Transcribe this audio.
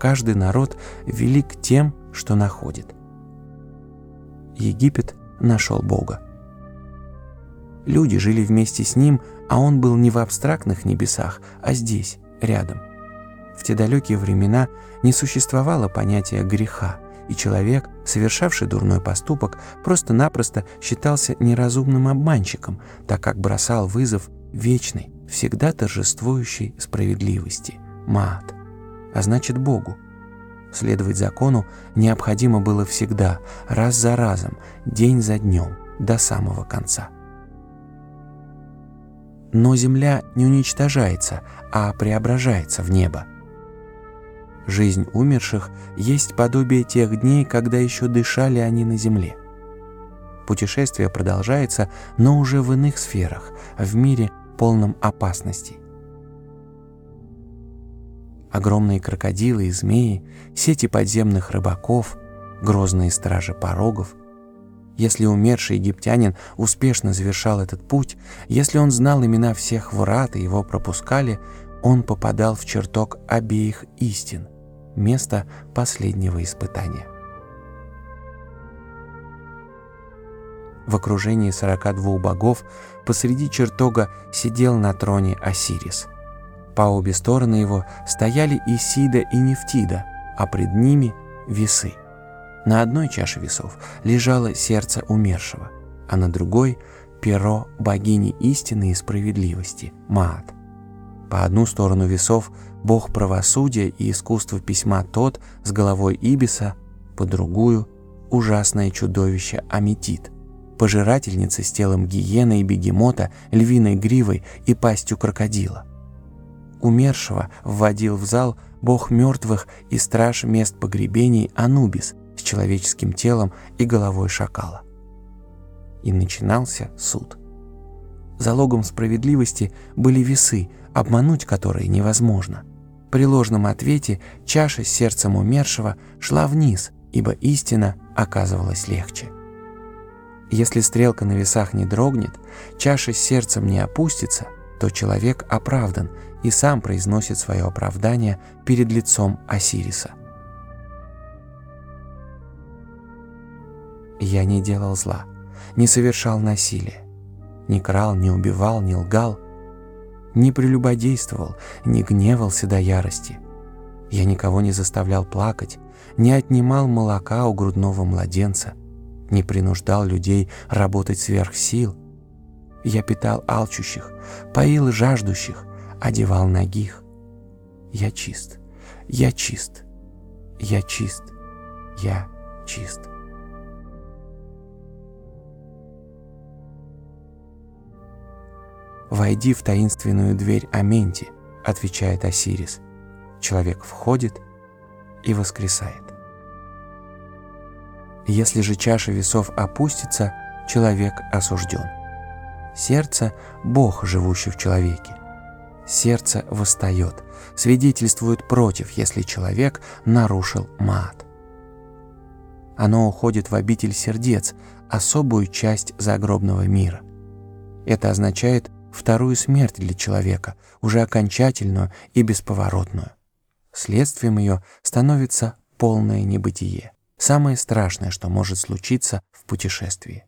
каждый народ велик тем, что находит. Египет нашел Бога. Люди жили вместе с ним, а он был не в абстрактных небесах, а здесь, рядом. В те далекие времена не существовало понятия греха, и человек, совершавший дурной поступок, просто-напросто считался неразумным обманщиком, так как бросал вызов вечной, всегда торжествующей справедливости, Маат, а значит Богу. Следовать закону необходимо было всегда, раз за разом, день за днем, до самого конца. Но земля не уничтожается, а преображается в небо. Жизнь умерших есть подобие тех дней, когда еще дышали они на земле. Путешествие продолжается, но уже в иных сферах, в мире полном опасностей. Огромные крокодилы и змеи, сети подземных рыбаков, грозные стражи порогов. Если умерший египтянин успешно завершал этот путь, если он знал имена всех врат и его пропускали, он попадал в чертог обеих истин, место последнего испытания. В окружении 42 богов посреди чертога сидел на троне Осирис. По обе стороны его стояли Исида и Нефтида, а пред ними — весы. На одной чаше весов лежало сердце умершего, а на другой — перо богини истины и справедливости, Маат. По одну сторону весов бог правосудия и искусства письма тот с головой Ибиса, по другую – ужасное чудовище Аметит, пожирательница с телом гиены и бегемота, львиной гривой и пастью крокодила. Умершего вводил в зал бог мертвых и страж мест погребений Анубис с человеческим телом и головой шакала. И начинался суд. Залогом справедливости были весы, обмануть которые невозможно. При ложном ответе чаша с сердцем умершего шла вниз, ибо истина оказывалась легче. Если стрелка на весах не дрогнет, чаша с сердцем не опустится, то человек оправдан и сам произносит свое оправдание перед лицом Осириса. Я не делал зла, не совершал насилия, не крал, не убивал, не лгал, не прелюбодействовал, не гневался до ярости. Я никого не заставлял плакать, не отнимал молока у грудного младенца, не принуждал людей работать сверх сил. Я питал алчущих, поил жаждущих, одевал ногих. Я чист, я чист, я чист, я чист. «Войди в таинственную дверь Аменти», — отвечает Осирис. Человек входит и воскресает. Если же чаша весов опустится, человек осужден. Сердце — Бог, живущий в человеке. Сердце восстает, свидетельствует против, если человек нарушил мат. Оно уходит в обитель сердец, особую часть загробного мира. Это означает вторую смерть для человека, уже окончательную и бесповоротную. Следствием ее становится полное небытие, самое страшное, что может случиться в путешествии.